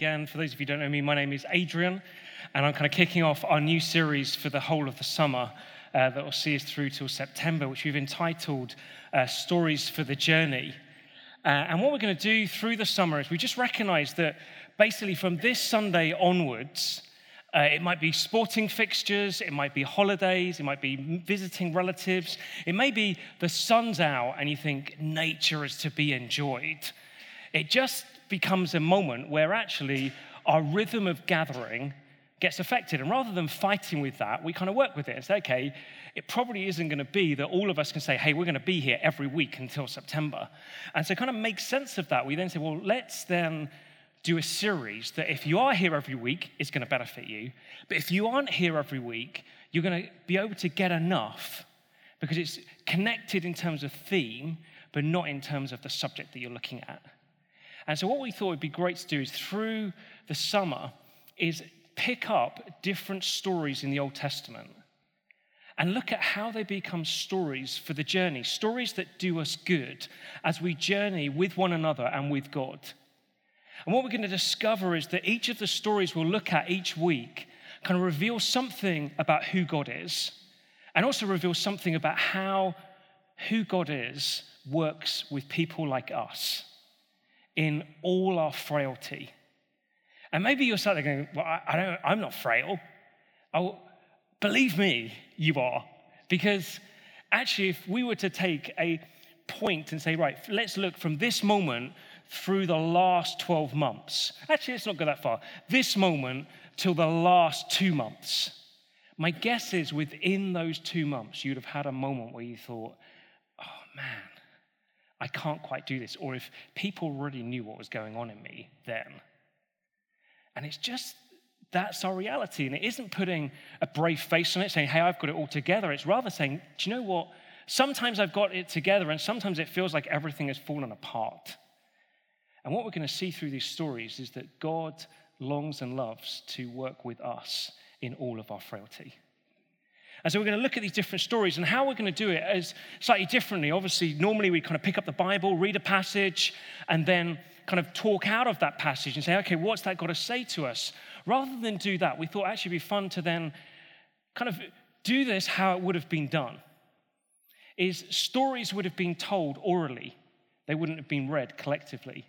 again. For those of you who don't know me, my name is Adrian, and I'm kind of kicking off our new series for the whole of the summer uh, that will see us through till September, which we've entitled uh, Stories for the Journey. Uh, and what we're going to do through the summer is we just recognize that basically from this Sunday onwards, uh, it might be sporting fixtures, it might be holidays, it might be visiting relatives, it may be the sun's out and you think nature is to be enjoyed. It just becomes a moment where actually our rhythm of gathering gets affected. And rather than fighting with that, we kind of work with it and say, okay, it probably isn't going to be that all of us can say, hey, we're going to be here every week until September. And so, kind of make sense of that. We then say, well, let's then do a series that if you are here every week, it's going to benefit you. But if you aren't here every week, you're going to be able to get enough because it's connected in terms of theme, but not in terms of the subject that you're looking at. And so, what we thought would be great to do is through the summer, is pick up different stories in the Old Testament and look at how they become stories for the journey, stories that do us good as we journey with one another and with God. And what we're going to discover is that each of the stories we'll look at each week kind of reveal something about who God is and also reveal something about how who God is works with people like us in all our frailty. And maybe you're sat there going, Well, I, I don't, I'm not frail. Oh, believe me, you are. Because actually, if we were to take a point and say, Right, let's look from this moment through the last 12 months. Actually, let's not go that far. This moment till the last two months. My guess is within those two months, you'd have had a moment where you thought, oh man, I can't quite do this. Or if people really knew what was going on in me then. And it's just that's our reality. And it isn't putting a brave face on it, saying, hey, I've got it all together. It's rather saying, do you know what? Sometimes I've got it together, and sometimes it feels like everything has fallen apart. And what we're going to see through these stories is that God longs and loves to work with us in all of our frailty. And so we're going to look at these different stories and how we're going to do it is slightly differently. Obviously, normally we kind of pick up the Bible, read a passage, and then kind of talk out of that passage and say, okay, what's that got to say to us? Rather than do that, we thought actually it'd be fun to then kind of do this how it would have been done. Is stories would have been told orally, they wouldn't have been read collectively.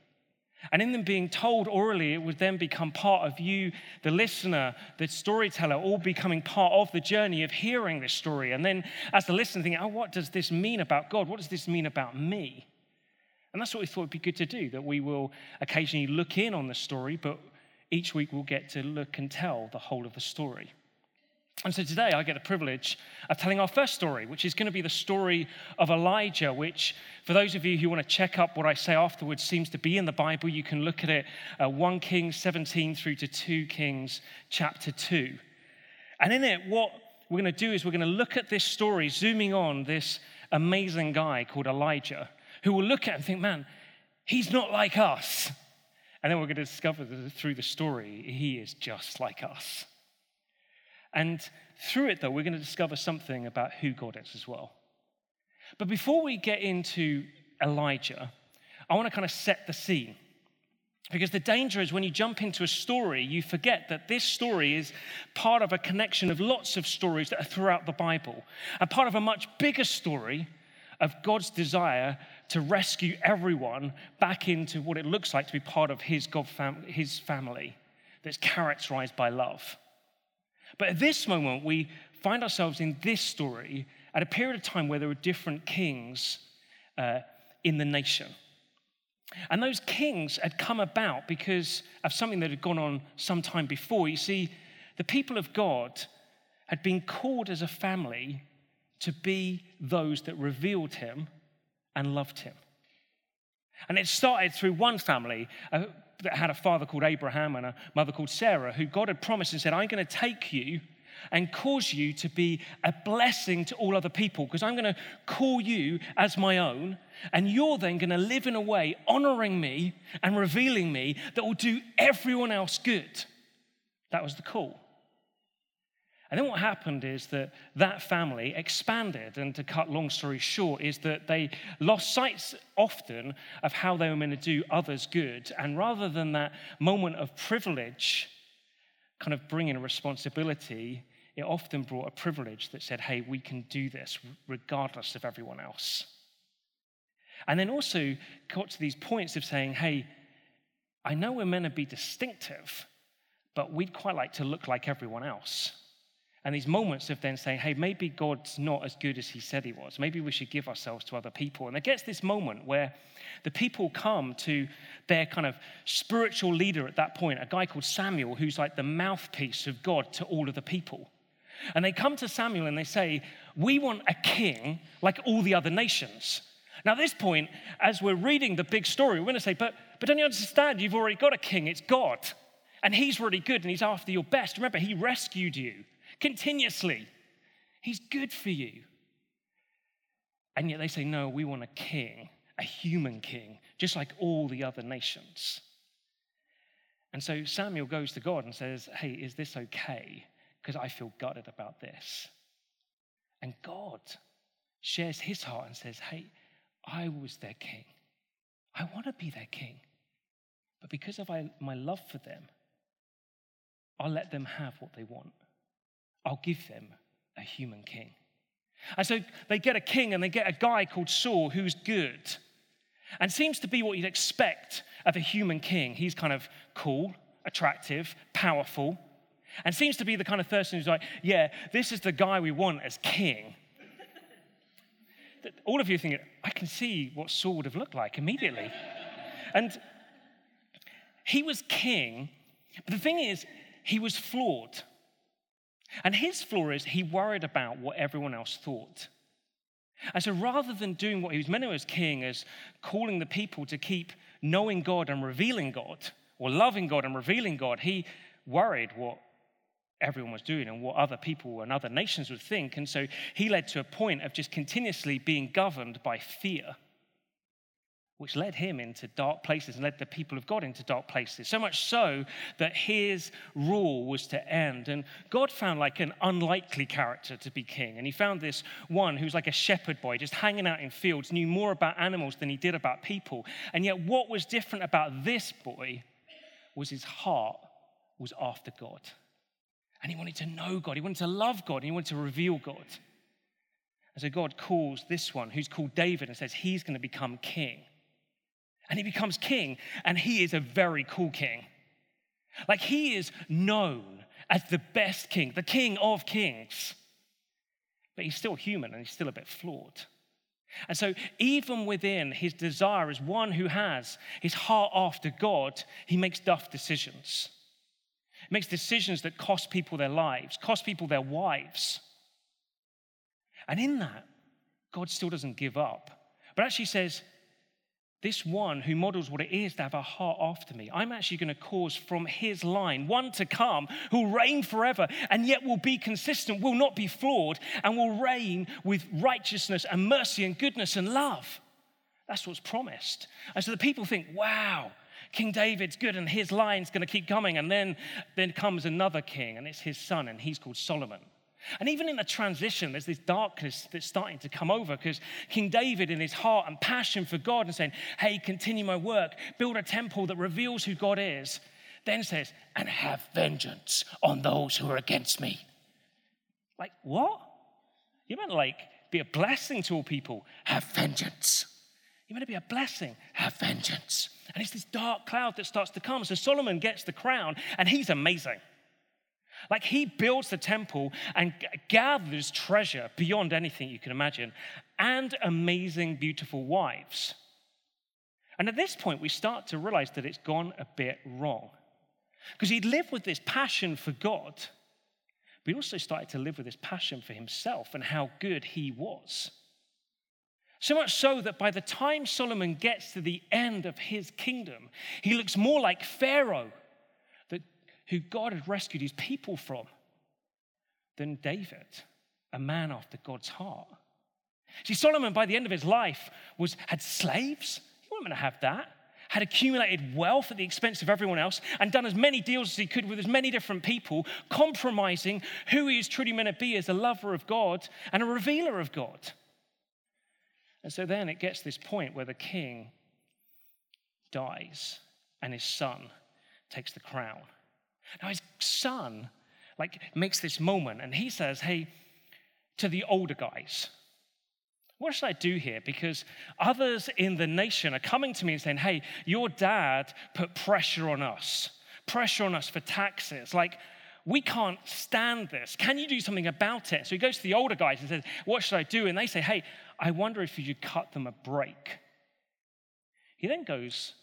And in them being told orally, it would then become part of you, the listener, the storyteller, all becoming part of the journey of hearing this story. And then as the listener, thinking, oh, what does this mean about God? What does this mean about me? And that's what we thought would be good to do, that we will occasionally look in on the story, but each week we'll get to look and tell the whole of the story. And so today I get the privilege of telling our first story, which is going to be the story of Elijah, which, for those of you who want to check up what I say afterwards, seems to be in the Bible. You can look at it uh, 1 Kings 17 through to 2 Kings chapter 2. And in it, what we're going to do is we're going to look at this story, zooming on this amazing guy called Elijah, who will look at and think, man, he's not like us. And then we're going to discover that through the story, he is just like us. And through it, though, we're going to discover something about who God is as well. But before we get into Elijah, I want to kind of set the scene. Because the danger is when you jump into a story, you forget that this story is part of a connection of lots of stories that are throughout the Bible, and part of a much bigger story of God's desire to rescue everyone back into what it looks like to be part of His, God fam- his family that's characterized by love. But at this moment, we find ourselves in this story at a period of time where there were different kings uh, in the nation. And those kings had come about because of something that had gone on some time before. You see, the people of God had been called as a family to be those that revealed him and loved him. And it started through one family uh, that had a father called Abraham and a mother called Sarah, who God had promised and said, I'm going to take you and cause you to be a blessing to all other people because I'm going to call you as my own. And you're then going to live in a way honoring me and revealing me that will do everyone else good. That was the call. And then what happened is that that family expanded. And to cut long story short, is that they lost sight often of how they were going to do others good. And rather than that moment of privilege kind of bringing a responsibility, it often brought a privilege that said, hey, we can do this regardless of everyone else. And then also got to these points of saying, hey, I know we're meant to be distinctive, but we'd quite like to look like everyone else. And these moments of then saying, hey, maybe God's not as good as he said he was. Maybe we should give ourselves to other people. And it gets this moment where the people come to their kind of spiritual leader at that point, a guy called Samuel, who's like the mouthpiece of God to all of the people. And they come to Samuel and they say, We want a king like all the other nations. Now, at this point, as we're reading the big story, we're going to say, But, but don't you understand? You've already got a king, it's God. And he's really good and he's after your best. Remember, he rescued you continuously. He's good for you. And yet they say, No, we want a king, a human king, just like all the other nations. And so Samuel goes to God and says, Hey, is this okay? because I feel gutted about this. And God shares his heart and says, Hey, I was their king. I want to be their king. But because of my love for them, I'll let them have what they want. I'll give them a human king. And so they get a king and they get a guy called Saul who's good and seems to be what you'd expect of a human king. He's kind of cool, attractive, powerful and seems to be the kind of person who's like, yeah, this is the guy we want as king. All of you thinking, I can see what Saul would have looked like immediately. and he was king, but the thing is, he was flawed. And his flaw is he worried about what everyone else thought. And so rather than doing what he was meant to as king, as calling the people to keep knowing God and revealing God, or loving God and revealing God, he worried what everyone was doing and what other people and other nations would think. And so he led to a point of just continuously being governed by fear, which led him into dark places and led the people of God into dark places. So much so that his rule was to end. And God found like an unlikely character to be king. And he found this one who's like a shepherd boy, just hanging out in fields, knew more about animals than he did about people. And yet, what was different about this boy was his heart was after God. And he wanted to know God, he wanted to love God, and he wanted to reveal God. And so God calls this one, who's called David, and says he's going to become king. And he becomes king, and he is a very cool king. Like he is known as the best king, the king of kings. But he's still human and he's still a bit flawed. And so, even within his desire as one who has his heart after God, he makes tough decisions makes decisions that cost people their lives, cost people their wives. And in that, God still doesn't give up, but actually says, this one who models what it is to have a heart after me, I'm actually going to cause from his line one to come who'll reign forever and yet will be consistent, will not be flawed, and will reign with righteousness and mercy and goodness and love. That's what's promised. And so the people think, wow, King David's good and his line's going to keep coming. And then, then comes another king, and it's his son, and he's called Solomon. And even in the transition, there's this darkness that's starting to come over because King David, in his heart and passion for God, and saying, Hey, continue my work, build a temple that reveals who God is, then says, And have vengeance on those who are against me. Like, what? You meant like be a blessing to all people, have vengeance. You meant to be a blessing, have vengeance. And it's this dark cloud that starts to come. So Solomon gets the crown, and he's amazing. Like he builds the temple and gathers treasure beyond anything you can imagine, and amazing, beautiful wives. And at this point, we start to realize that it's gone a bit wrong. Because he'd lived with this passion for God, but he also started to live with this passion for himself and how good he was. So much so that by the time Solomon gets to the end of his kingdom, he looks more like Pharaoh, who God had rescued his people from, than David, a man after God's heart. See, Solomon, by the end of his life, was, had slaves. He wasn't going to have that. had accumulated wealth at the expense of everyone else and done as many deals as he could with as many different people, compromising who he is truly meant to be as a lover of God and a revealer of God. And so then it gets this point where the king dies and his son takes the crown. Now his son like makes this moment and he says, "Hey, to the older guys, what should I do here? Because others in the nation are coming to me and saying, Hey, your dad put pressure on us, pressure on us for taxes. Like, we can't stand this. Can you do something about it? So he goes to the older guys and says, What should I do? And they say, Hey, I wonder if you should cut them a break. He then goes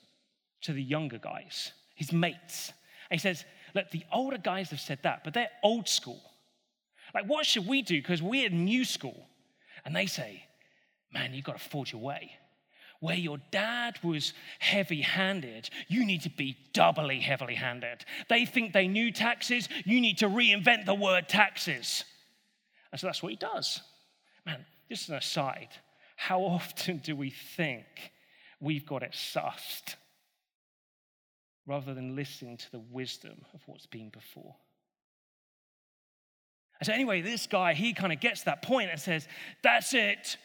to the younger guys, his mates, and he says, Look, the older guys have said that, but they're old school. Like, what should we do? Because we're new school. And they say, man, you've got to forge your way. Where your dad was heavy handed, you need to be doubly heavily handed. They think they knew taxes, you need to reinvent the word taxes. And so that's what he does. Man, just an aside, how often do we think we've got it sussed rather than listening to the wisdom of what's been before? And so, anyway, this guy, he kind of gets that point and says, That's it.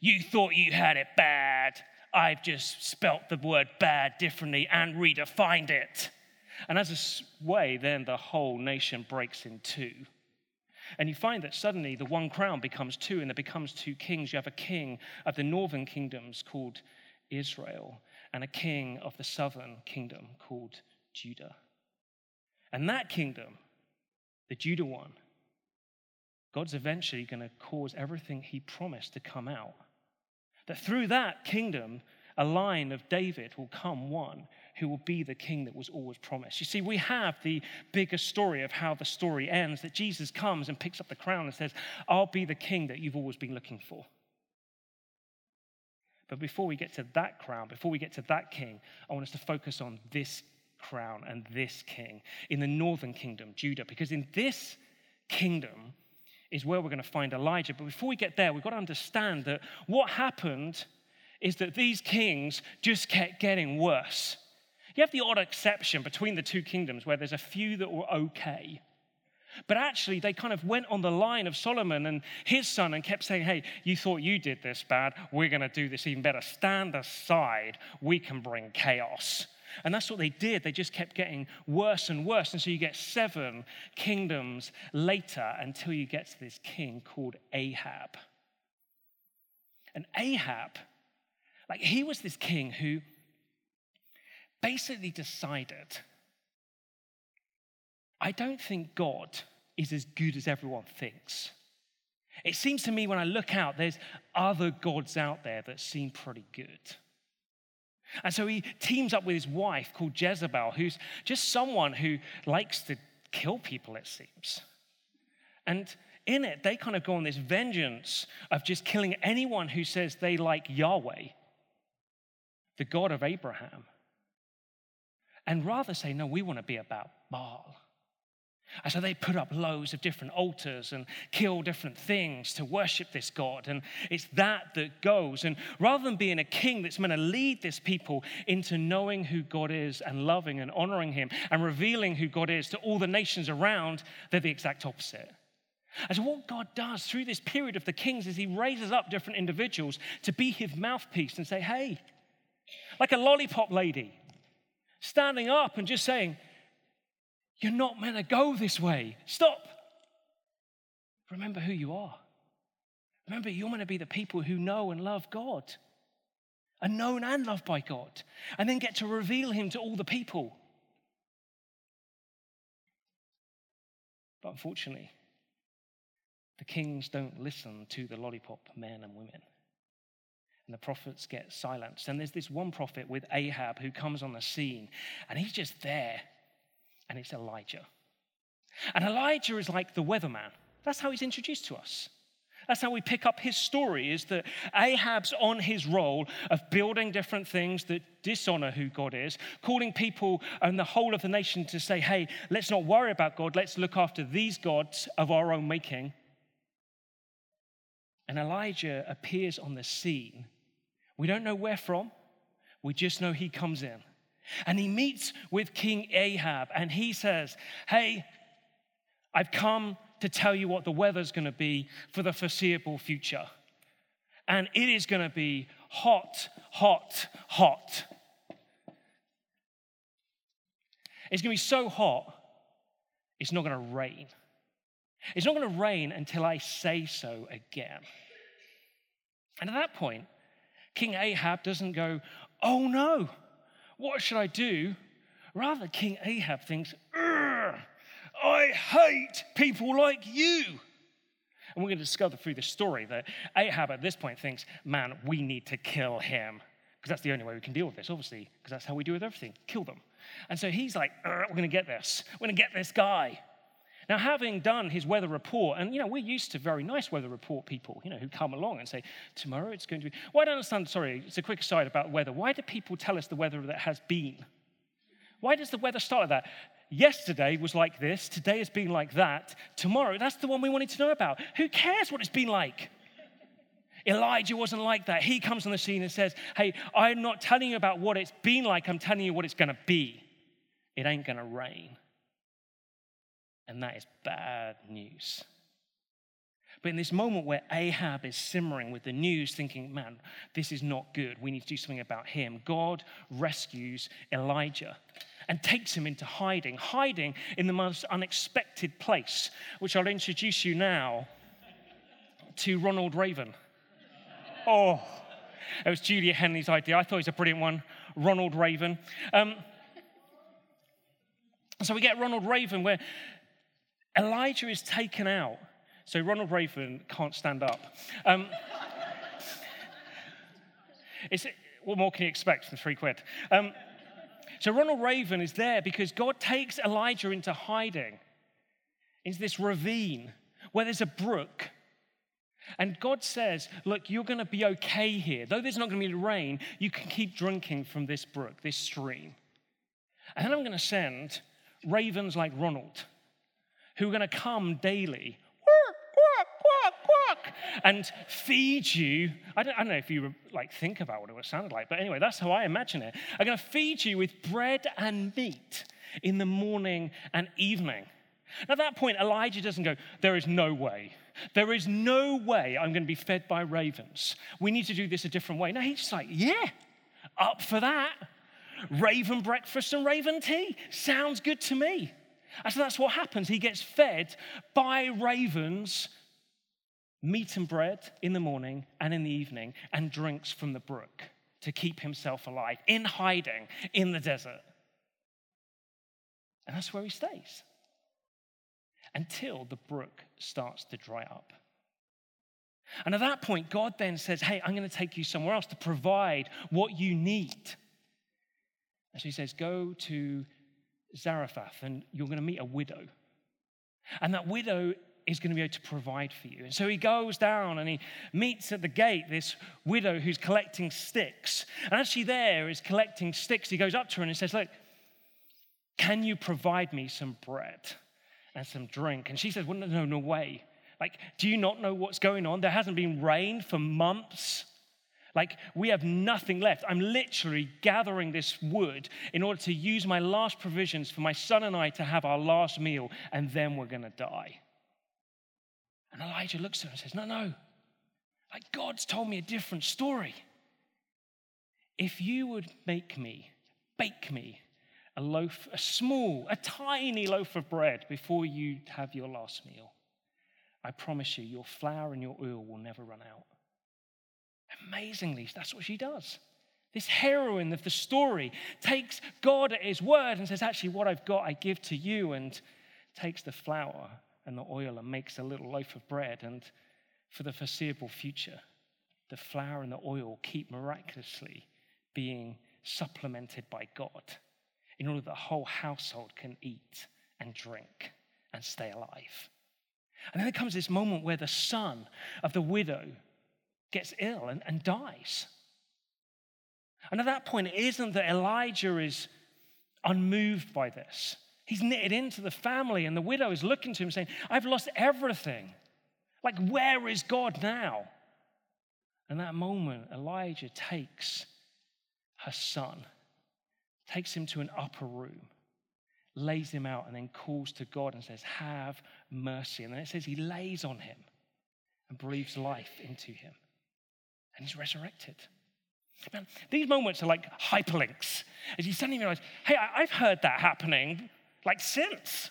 You thought you had it bad. I've just spelt the word bad differently and redefined it. And as a way, then the whole nation breaks in two. And you find that suddenly the one crown becomes two, and there becomes two kings. You have a king of the northern kingdoms called Israel, and a king of the southern kingdom called Judah. And that kingdom, the Judah one, God's eventually going to cause everything he promised to come out. That through that kingdom, a line of David will come one who will be the king that was always promised. You see, we have the bigger story of how the story ends that Jesus comes and picks up the crown and says, I'll be the king that you've always been looking for. But before we get to that crown, before we get to that king, I want us to focus on this crown and this king in the northern kingdom, Judah, because in this kingdom, is where we're going to find Elijah. But before we get there, we've got to understand that what happened is that these kings just kept getting worse. You have the odd exception between the two kingdoms where there's a few that were okay. But actually, they kind of went on the line of Solomon and his son and kept saying, Hey, you thought you did this bad. We're going to do this even better. Stand aside. We can bring chaos. And that's what they did. They just kept getting worse and worse. And so you get seven kingdoms later until you get to this king called Ahab. And Ahab, like he was this king who basically decided I don't think God is as good as everyone thinks. It seems to me when I look out, there's other gods out there that seem pretty good. And so he teams up with his wife called Jezebel, who's just someone who likes to kill people, it seems. And in it, they kind of go on this vengeance of just killing anyone who says they like Yahweh, the God of Abraham. And rather say, no, we want to be about Baal. And so they put up loads of different altars and kill different things to worship this God. And it's that that goes. And rather than being a king that's meant to lead this people into knowing who God is and loving and honoring him and revealing who God is to all the nations around, they're the exact opposite. And so, what God does through this period of the kings is he raises up different individuals to be his mouthpiece and say, hey, like a lollipop lady, standing up and just saying, you're not meant to go this way. Stop. Remember who you are. Remember, you're meant to be the people who know and love God, are known and loved by God, and then get to reveal Him to all the people. But unfortunately, the kings don't listen to the lollipop men and women. And the prophets get silenced. And there's this one prophet with Ahab who comes on the scene, and he's just there and it's Elijah. And Elijah is like the weatherman. That's how he's introduced to us. That's how we pick up his story is that Ahab's on his role of building different things that dishonor who God is, calling people and the whole of the nation to say, hey, let's not worry about God, let's look after these gods of our own making. And Elijah appears on the scene. We don't know where from, We just know he comes in. And he meets with King Ahab and he says, Hey, I've come to tell you what the weather's going to be for the foreseeable future. And it is going to be hot, hot, hot. It's going to be so hot, it's not going to rain. It's not going to rain until I say so again. And at that point, King Ahab doesn't go, Oh no, what should I do? Rather, King Ahab thinks, I hate people like you. And we're going to discover through this story that Ahab at this point thinks, man, we need to kill him. Because that's the only way we can deal with this, obviously, because that's how we do with everything kill them. And so he's like, we're going to get this. We're going to get this guy. Now, having done his weather report, and you know, we're used to very nice weather report people, you know, who come along and say, tomorrow it's going to be. Well, I don't understand, sorry, it's a quick aside about weather. Why do people tell us the weather that has been? Why does the weather start like that? Yesterday was like this, today has been like that, tomorrow, that's the one we wanted to know about. Who cares what it's been like? Elijah wasn't like that. He comes on the scene and says, Hey, I'm not telling you about what it's been like, I'm telling you what it's gonna be. It ain't gonna rain. And that is bad news. But in this moment where Ahab is simmering with the news, thinking, man, this is not good, we need to do something about him, God rescues Elijah and takes him into hiding, hiding in the most unexpected place, which I'll introduce you now to Ronald Raven. Oh, it was Julia Henley's idea. I thought it was a brilliant one. Ronald Raven. Um, so we get Ronald Raven where Elijah is taken out. So Ronald Raven can't stand up. Um, what more can you expect from three quid? Um, so Ronald Raven is there because God takes Elijah into hiding, into this ravine where there's a brook. And God says, Look, you're going to be okay here. Though there's not going to be rain, you can keep drinking from this brook, this stream. And then I'm going to send ravens like Ronald who are going to come daily and feed you. I don't, I don't, know if you like think about what it would sound like, but anyway, that's how I imagine it. I'm going to feed you with bread and meat in the morning and evening. At that point, Elijah doesn't go, There is no way. There is no way I'm going to be fed by ravens. We need to do this a different way. No, he's just like, Yeah, up for that. Raven breakfast and raven tea. Sounds good to me. And so that's what happens. He gets fed by ravens, meat and bread in the morning and in the evening, and drinks from the brook to keep himself alive in hiding in the desert. And that's where he stays until the brook starts to dry up. And at that point, God then says, Hey, I'm going to take you somewhere else to provide what you need. And so he says, Go to Zarephath and you're going to meet a widow. And that widow is going to be able to provide for you. And so he goes down and he meets at the gate this widow who's collecting sticks. And as she there is collecting sticks, he goes up to her and he says, Look, can you provide me some bread and some drink? And she says, Well, no, no, no way. Like, do you not know what's going on? There hasn't been rain for months. Like, we have nothing left. I'm literally gathering this wood in order to use my last provisions for my son and I to have our last meal, and then we're going to die. And Elijah looks at her and says, No, no. Like, God's told me a different story. If you would make me, bake me a loaf, a small, a tiny loaf of bread before you have your last meal, I promise you, your flour and your oil will never run out. Amazingly, that's what she does. This heroine of the story takes God at his word and says, Actually, what I've got, I give to you, and takes the flour and the oil and makes a little loaf of bread. And for the foreseeable future, the flour and the oil keep miraculously being supplemented by God in order that the whole household can eat and drink and stay alive. And then there comes this moment where the son of the widow gets ill and, and dies. And at that point, it isn't that Elijah is unmoved by this. He's knitted into the family, and the widow is looking to him saying, I've lost everything. Like, where is God now? And that moment, Elijah takes her son, takes him to an upper room, lays him out, and then calls to God and says, Have mercy. And then it says he lays on him and breathes life into him. And he's resurrected. Man, these moments are like hyperlinks. As you suddenly realize, hey, I've heard that happening like since.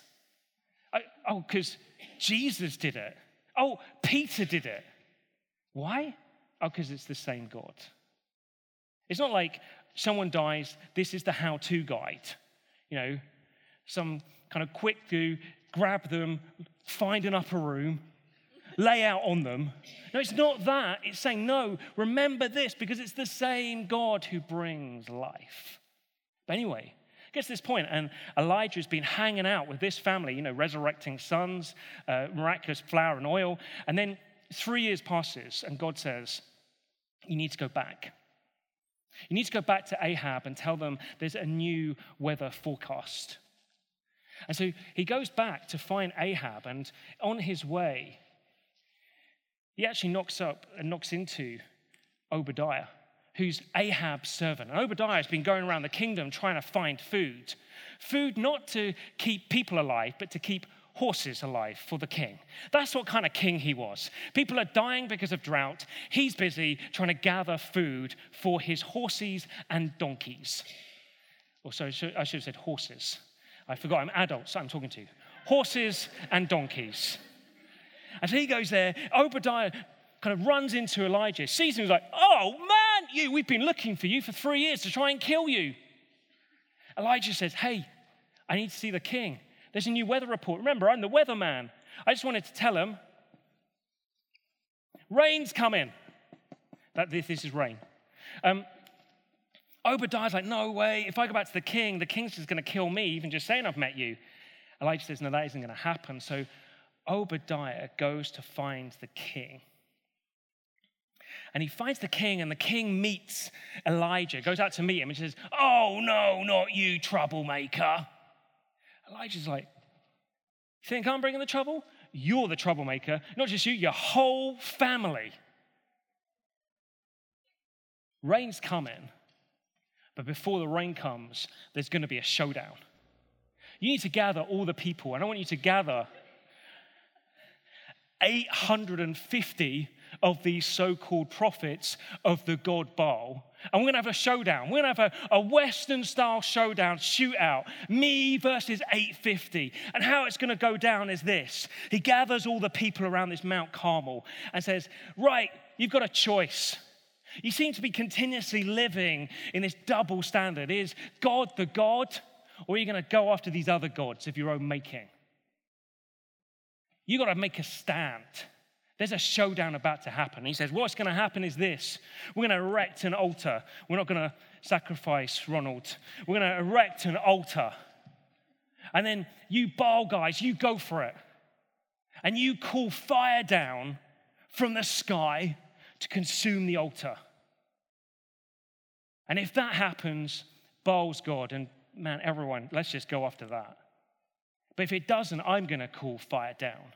I, oh, because Jesus did it. Oh, Peter did it. Why? Oh, because it's the same God. It's not like someone dies, this is the how to guide. You know, some kind of quick do, grab them, find an upper room, lay out on them. No, it's not that. It's saying, no, remember this because it's the same God who brings life. But anyway, gets to this point, and Elijah has been hanging out with this family, you know, resurrecting sons, uh, miraculous flour and oil. And then three years passes, and God says, You need to go back. You need to go back to Ahab and tell them there's a new weather forecast. And so he goes back to find Ahab, and on his way, he actually knocks up and knocks into Obadiah, who's Ahab's servant. And Obadiah has been going around the kingdom trying to find food. Food not to keep people alive, but to keep horses alive for the king. That's what kind of king he was. People are dying because of drought. He's busy trying to gather food for his horses and donkeys. Or so I should have said horses. I forgot, I'm adults I'm talking to. Horses and donkeys. And he goes there. Obadiah kind of runs into Elijah, sees him, he's like, Oh man, you, we've been looking for you for three years to try and kill you. Elijah says, Hey, I need to see the king. There's a new weather report. Remember, I'm the weatherman. I just wanted to tell him rain's coming. That this, this is rain. Um, Obadiah's like, no way. If I go back to the king, the king's just going to kill me, even just saying I've met you. Elijah says, no, that isn't going to happen. So Obadiah goes to find the king. And he finds the king, and the king meets Elijah, goes out to meet him, and says, Oh, no, not you, troublemaker. Elijah's like, You think I'm bringing the trouble? You're the troublemaker. Not just you, your whole family. Rain's coming, but before the rain comes, there's going to be a showdown. You need to gather all the people, and I want you to gather 850 of these so called prophets of the god Baal. And we're going to have a showdown. We're going to have a, a Western style showdown, shootout, me versus 850. And how it's going to go down is this He gathers all the people around this Mount Carmel and says, Right, you've got a choice. You seem to be continuously living in this double standard. Is God the God, or are you going to go after these other gods of your own making? You got to make a stand. There's a showdown about to happen. He says, What's going to happen is this we're going to erect an altar. We're not going to sacrifice Ronald. We're going to erect an altar. And then you Baal guys, you go for it. And you call fire down from the sky to consume the altar. And if that happens, Baal's God. And man, everyone, let's just go after that. But if it doesn't, I'm going to call fire down.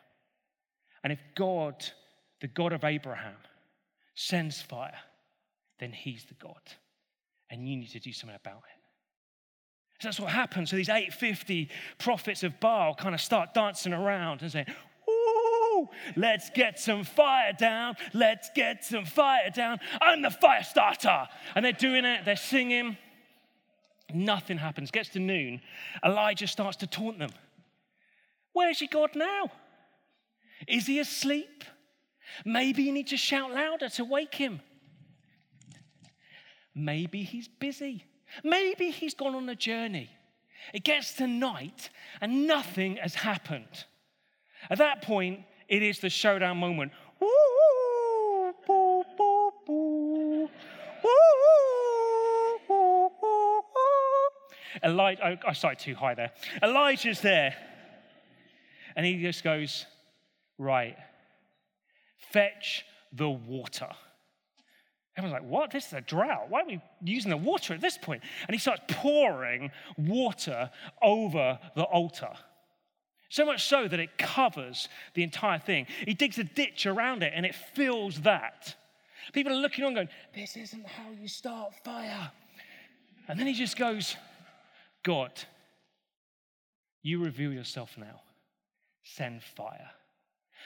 And if God, the God of Abraham, sends fire, then he's the God. And you need to do something about it. So that's what happens. So these 850 prophets of Baal kind of start dancing around and saying, Ooh, let's get some fire down. Let's get some fire down. I'm the fire starter. And they're doing it, they're singing. Nothing happens. Gets to noon. Elijah starts to taunt them. Where's your God now? Is he asleep? Maybe you need to shout louder to wake him. Maybe he's busy. Maybe he's gone on a journey. It gets to night and nothing has happened. At that point, it is the showdown moment. Woo! Boo, boo, boo. Woo! Elijah, oh, I started too high there. Elijah's there. And he just goes, Right, fetch the water. Everyone's like, what? This is a drought. Why are we using the water at this point? And he starts pouring water over the altar. So much so that it covers the entire thing. He digs a ditch around it and it fills that. People are looking on going, This isn't how you start fire. And then he just goes, God, you reveal yourself now. Send fire.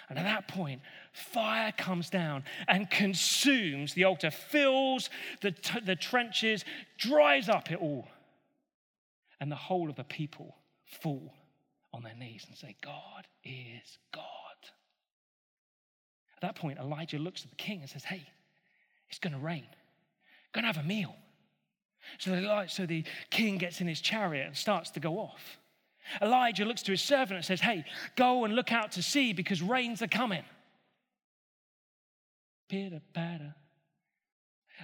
And at that point, fire comes down and consumes the altar, fills the, t- the trenches, dries up it all. And the whole of the people fall on their knees and say, God is God. At that point, Elijah looks at the king and says, Hey, it's going to rain. Going to have a meal. So the, so the king gets in his chariot and starts to go off. Elijah looks to his servant and says, Hey, go and look out to sea because rains are coming. Pitter patter.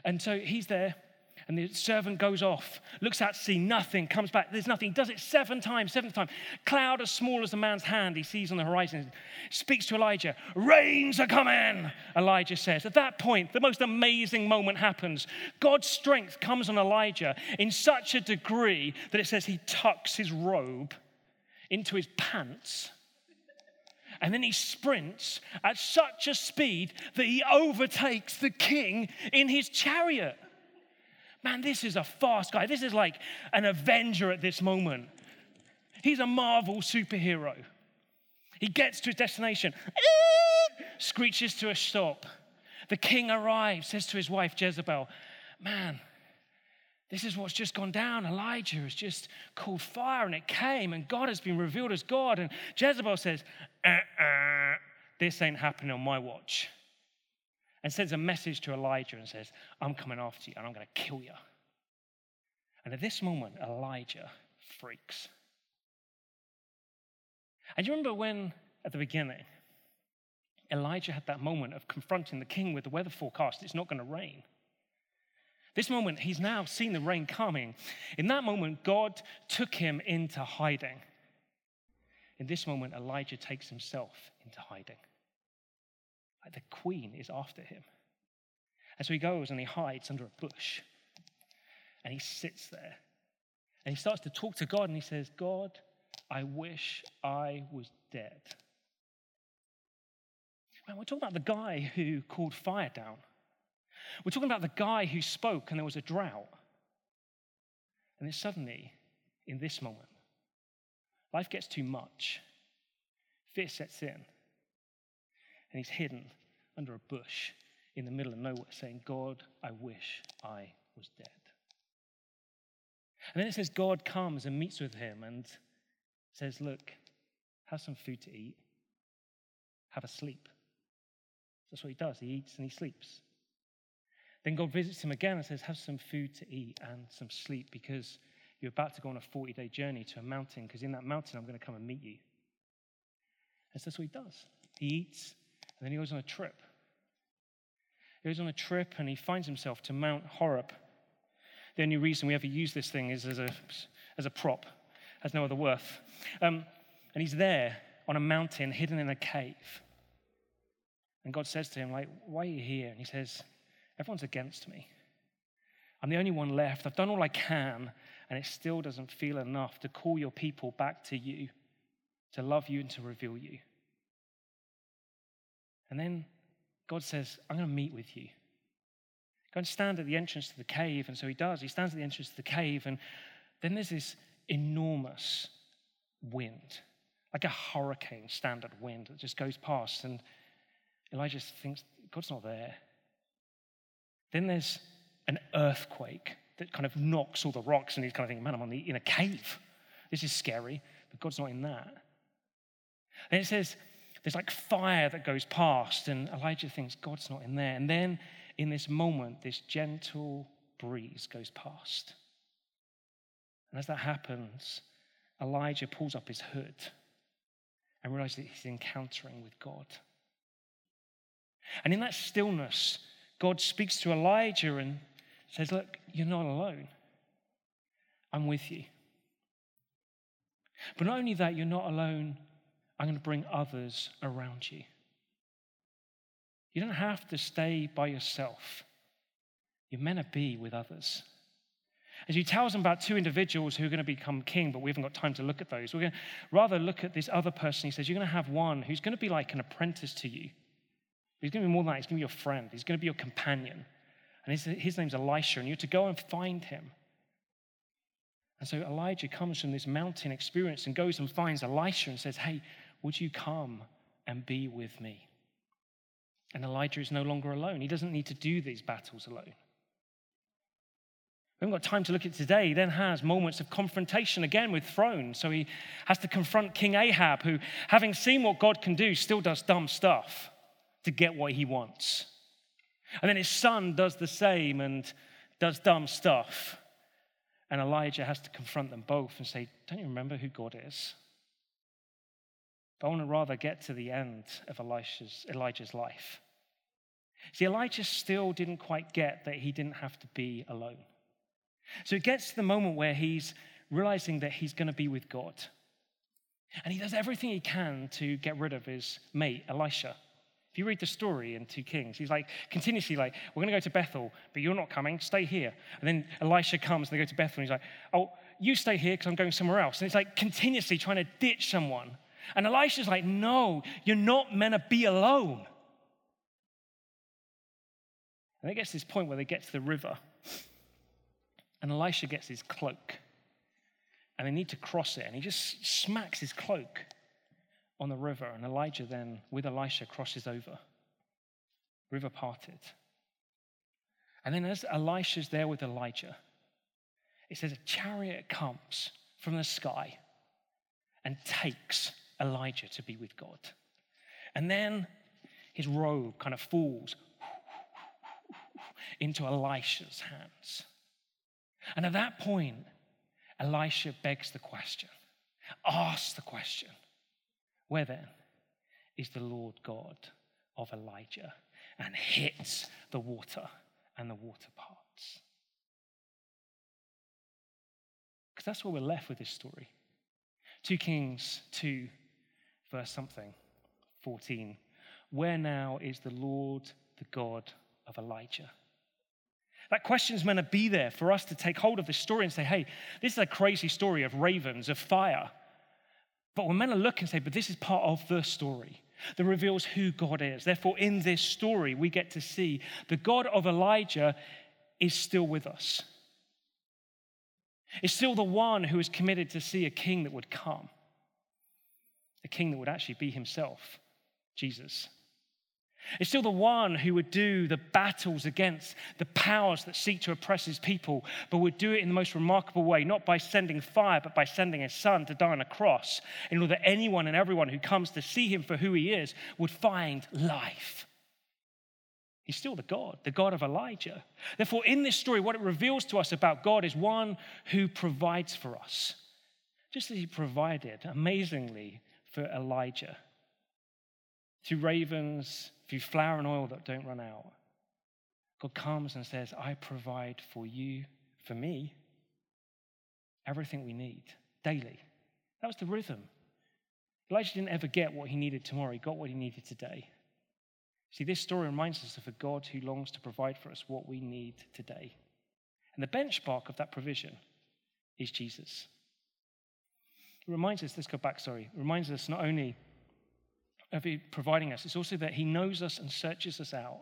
And so he's there and the servant goes off, looks out to see nothing, comes back, there's nothing. He does it seven times, seventh time. Cloud as small as a man's hand he sees on the horizon. Speaks to Elijah, rains are coming, Elijah says. At that point, the most amazing moment happens. God's strength comes on Elijah in such a degree that it says he tucks his robe into his pants. And then he sprints at such a speed that he overtakes the king in his chariot. Man, this is a fast guy. This is like an Avenger at this moment. He's a Marvel superhero. He gets to his destination, screeches to a stop. The king arrives, says to his wife Jezebel, Man, this is what's just gone down. Elijah has just called fire and it came, and God has been revealed as God. And Jezebel says, uh-uh, This ain't happening on my watch and sends a message to Elijah and says, I'm coming after you and I'm going to kill you. And at this moment, Elijah freaks. And you remember when, at the beginning, Elijah had that moment of confronting the king with the weather forecast, it's not going to rain. This moment, he's now seen the rain coming. In that moment, God took him into hiding. In this moment, Elijah takes himself into hiding. Like the queen is after him. And so he goes and he hides under a bush. And he sits there. And he starts to talk to God and he says, God, I wish I was dead. Man, we're talking about the guy who called fire down. We're talking about the guy who spoke and there was a drought. And then suddenly, in this moment, life gets too much. Fear sets in and he's hidden under a bush in the middle of nowhere saying, God, I wish I was dead. And then it says God comes and meets with him and says, Look, have some food to eat, have a sleep. That's what he does. He eats and he sleeps. Then God visits him again and says, Have some food to eat and some sleep because you're about to go on a 40 day journey to a mountain because in that mountain I'm going to come and meet you. And so that's what he does. He eats and then he goes on a trip. He goes on a trip and he finds himself to Mount Horeb. The only reason we ever use this thing is as a, as a prop, has no other worth. Um, and he's there on a mountain, hidden in a cave. And God says to him, like, why are you here? And he says, everyone's against me. I'm the only one left. I've done all I can, and it still doesn't feel enough to call your people back to you, to love you and to reveal you. And then God says, I'm going to meet with you. Go and stand at the entrance to the cave. And so he does. He stands at the entrance to the cave. And then there's this enormous wind, like a hurricane standard wind that just goes past. And Elijah thinks, God's not there. Then there's an earthquake that kind of knocks all the rocks. And he's kind of thinking, man, I'm the, in a cave. This is scary. But God's not in that. And it says, there's like fire that goes past, and Elijah thinks God's not in there. And then in this moment, this gentle breeze goes past. And as that happens, Elijah pulls up his hood and realizes that he's encountering with God. And in that stillness, God speaks to Elijah and says, Look, you're not alone. I'm with you. But not only that, you're not alone I'm going to bring others around you. You don't have to stay by yourself. You're meant to be with others. As he tells them about two individuals who are going to become king, but we haven't got time to look at those, we're going to rather look at this other person. He says, You're going to have one who's going to be like an apprentice to you. He's going to be more than that. He's going to be your friend. He's going to be your companion. And his, his name's Elisha, and you're to go and find him. And so Elijah comes from this mountain experience and goes and finds Elisha and says, Hey, would you come and be with me? And Elijah is no longer alone. He doesn't need to do these battles alone. We haven't got time to look at today. He then has moments of confrontation again with throne. So he has to confront King Ahab, who, having seen what God can do, still does dumb stuff to get what he wants. And then his son does the same and does dumb stuff. And Elijah has to confront them both and say, Don't you remember who God is? But I want to rather get to the end of Elisha's, Elijah's life. See, Elijah still didn't quite get that he didn't have to be alone. So it gets to the moment where he's realizing that he's going to be with God. And he does everything he can to get rid of his mate, Elisha. You read the story in 2 Kings, he's like continuously like, We're going to go to Bethel, but you're not coming, stay here. And then Elisha comes and they go to Bethel, and he's like, Oh, you stay here because I'm going somewhere else. And it's like continuously trying to ditch someone. And Elisha's like, No, you're not meant to be alone. And it gets to this point where they get to the river. And Elisha gets his cloak. And they need to cross it. And he just smacks his cloak on the river. And Elijah then, with Elisha, crosses over. River parted. And then as Elisha's there with Elijah, it says a chariot comes from the sky and takes Elijah to be with God. And then his robe kind of falls into Elisha's hands. And at that point, Elisha begs the question, asks the question, where then is the Lord God of Elijah? And hits the water, and the water parts. Because that's where we're left with this story. 2 Kings 2, verse something, 14. Where now is the Lord, the God of Elijah? That question is meant to be there for us to take hold of this story and say, hey, this is a crazy story of ravens, of fire. But we're meant to look and say, but this is part of the story that reveals who God is. Therefore, in this story, we get to see the God of Elijah is still with us. Is still the one who is committed to see a king that would come, a king that would actually be himself, Jesus. It's still the one who would do the battles against the powers that seek to oppress his people, but would do it in the most remarkable way, not by sending fire, but by sending his son to die on a cross, in order that anyone and everyone who comes to see him for who he is would find life. He's still the God, the God of Elijah. Therefore, in this story, what it reveals to us about God is one who provides for us, just as he provided amazingly for Elijah through ravens, through flour and oil that don't run out. God comes and says, I provide for you, for me, everything we need daily. That was the rhythm. Elijah didn't ever get what he needed tomorrow, he got what he needed today. See, this story reminds us of a God who longs to provide for us what we need today. And the benchmark of that provision is Jesus. It reminds us, let's go back, sorry, it reminds us not only of providing us, it's also that He knows us and searches us out.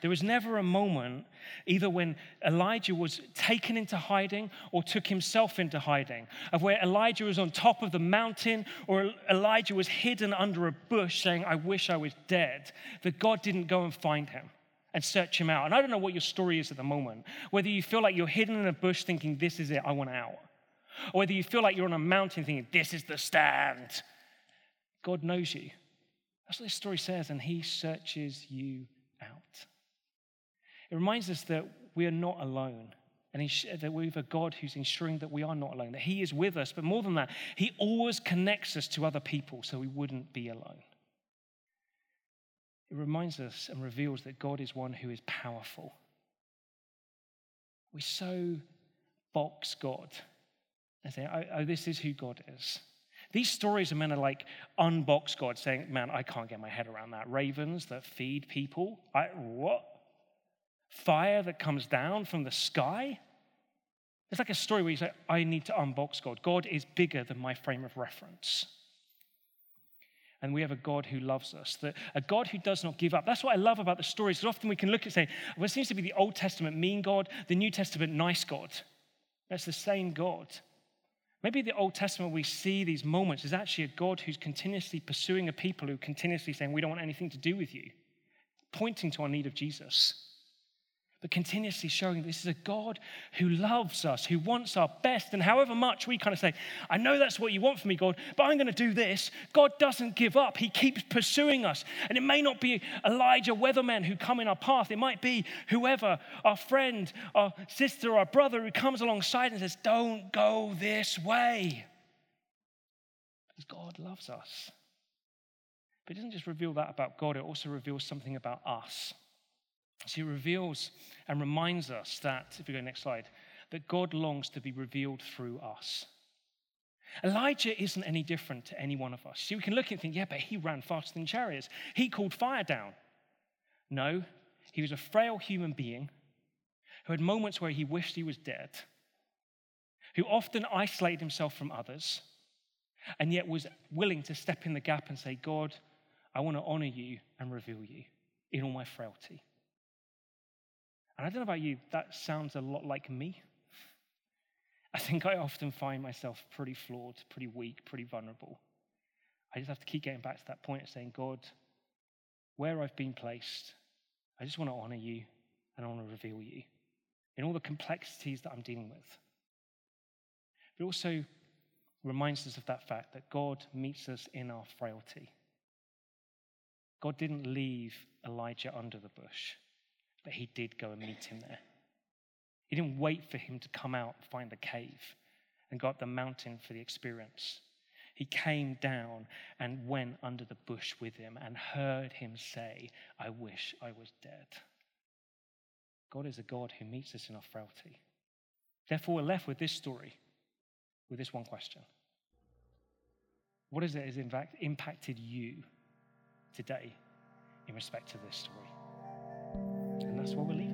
There was never a moment, either when Elijah was taken into hiding or took himself into hiding, of where Elijah was on top of the mountain or Elijah was hidden under a bush saying, I wish I was dead, that God didn't go and find him and search him out. And I don't know what your story is at the moment, whether you feel like you're hidden in a bush thinking, This is it, I want out, or whether you feel like you're on a mountain thinking, This is the stand. God knows you. That's what this story says, and he searches you out. It reminds us that we are not alone, and that we have a God who's ensuring that we are not alone, that he is with us, but more than that, he always connects us to other people so we wouldn't be alone. It reminds us and reveals that God is one who is powerful. We so box God and say, oh, oh this is who God is. These stories are meant to like unbox God, saying, Man, I can't get my head around that. Ravens that feed people. I, what? Fire that comes down from the sky? It's like a story where you say, I need to unbox God. God is bigger than my frame of reference. And we have a God who loves us, that a God who does not give up. That's what I love about the stories. Because often we can look at say, well, seems to be the Old Testament mean God, the New Testament nice God. That's the same God. Maybe the Old Testament we see these moments is actually a God who's continuously pursuing a people who continuously saying, We don't want anything to do with you, pointing to our need of Jesus but continuously showing this is a God who loves us, who wants our best. And however much we kind of say, I know that's what you want from me, God, but I'm going to do this, God doesn't give up. He keeps pursuing us. And it may not be Elijah Weatherman who come in our path, it might be whoever, our friend, our sister, our brother who comes alongside and says, Don't go this way. Because God loves us. But it doesn't just reveal that about God, it also reveals something about us. She reveals and reminds us that, if we go next slide, that God longs to be revealed through us. Elijah isn't any different to any one of us. See, we can look and think, yeah, but he ran faster than chariots. He called fire down. No, he was a frail human being who had moments where he wished he was dead, who often isolated himself from others, and yet was willing to step in the gap and say, God, I want to honor you and reveal you in all my frailty. And I don't know about you, that sounds a lot like me. I think I often find myself pretty flawed, pretty weak, pretty vulnerable. I just have to keep getting back to that point of saying, God, where I've been placed, I just want to honor you and I want to reveal you in all the complexities that I'm dealing with. But also reminds us of that fact that God meets us in our frailty. God didn't leave Elijah under the bush. But he did go and meet him there. He didn't wait for him to come out and find the cave and go up the mountain for the experience. He came down and went under the bush with him and heard him say, I wish I was dead. God is a God who meets us in our frailty. Therefore, we're left with this story, with this one question What is it that has impacted you today in respect to this story? That's what we'll leave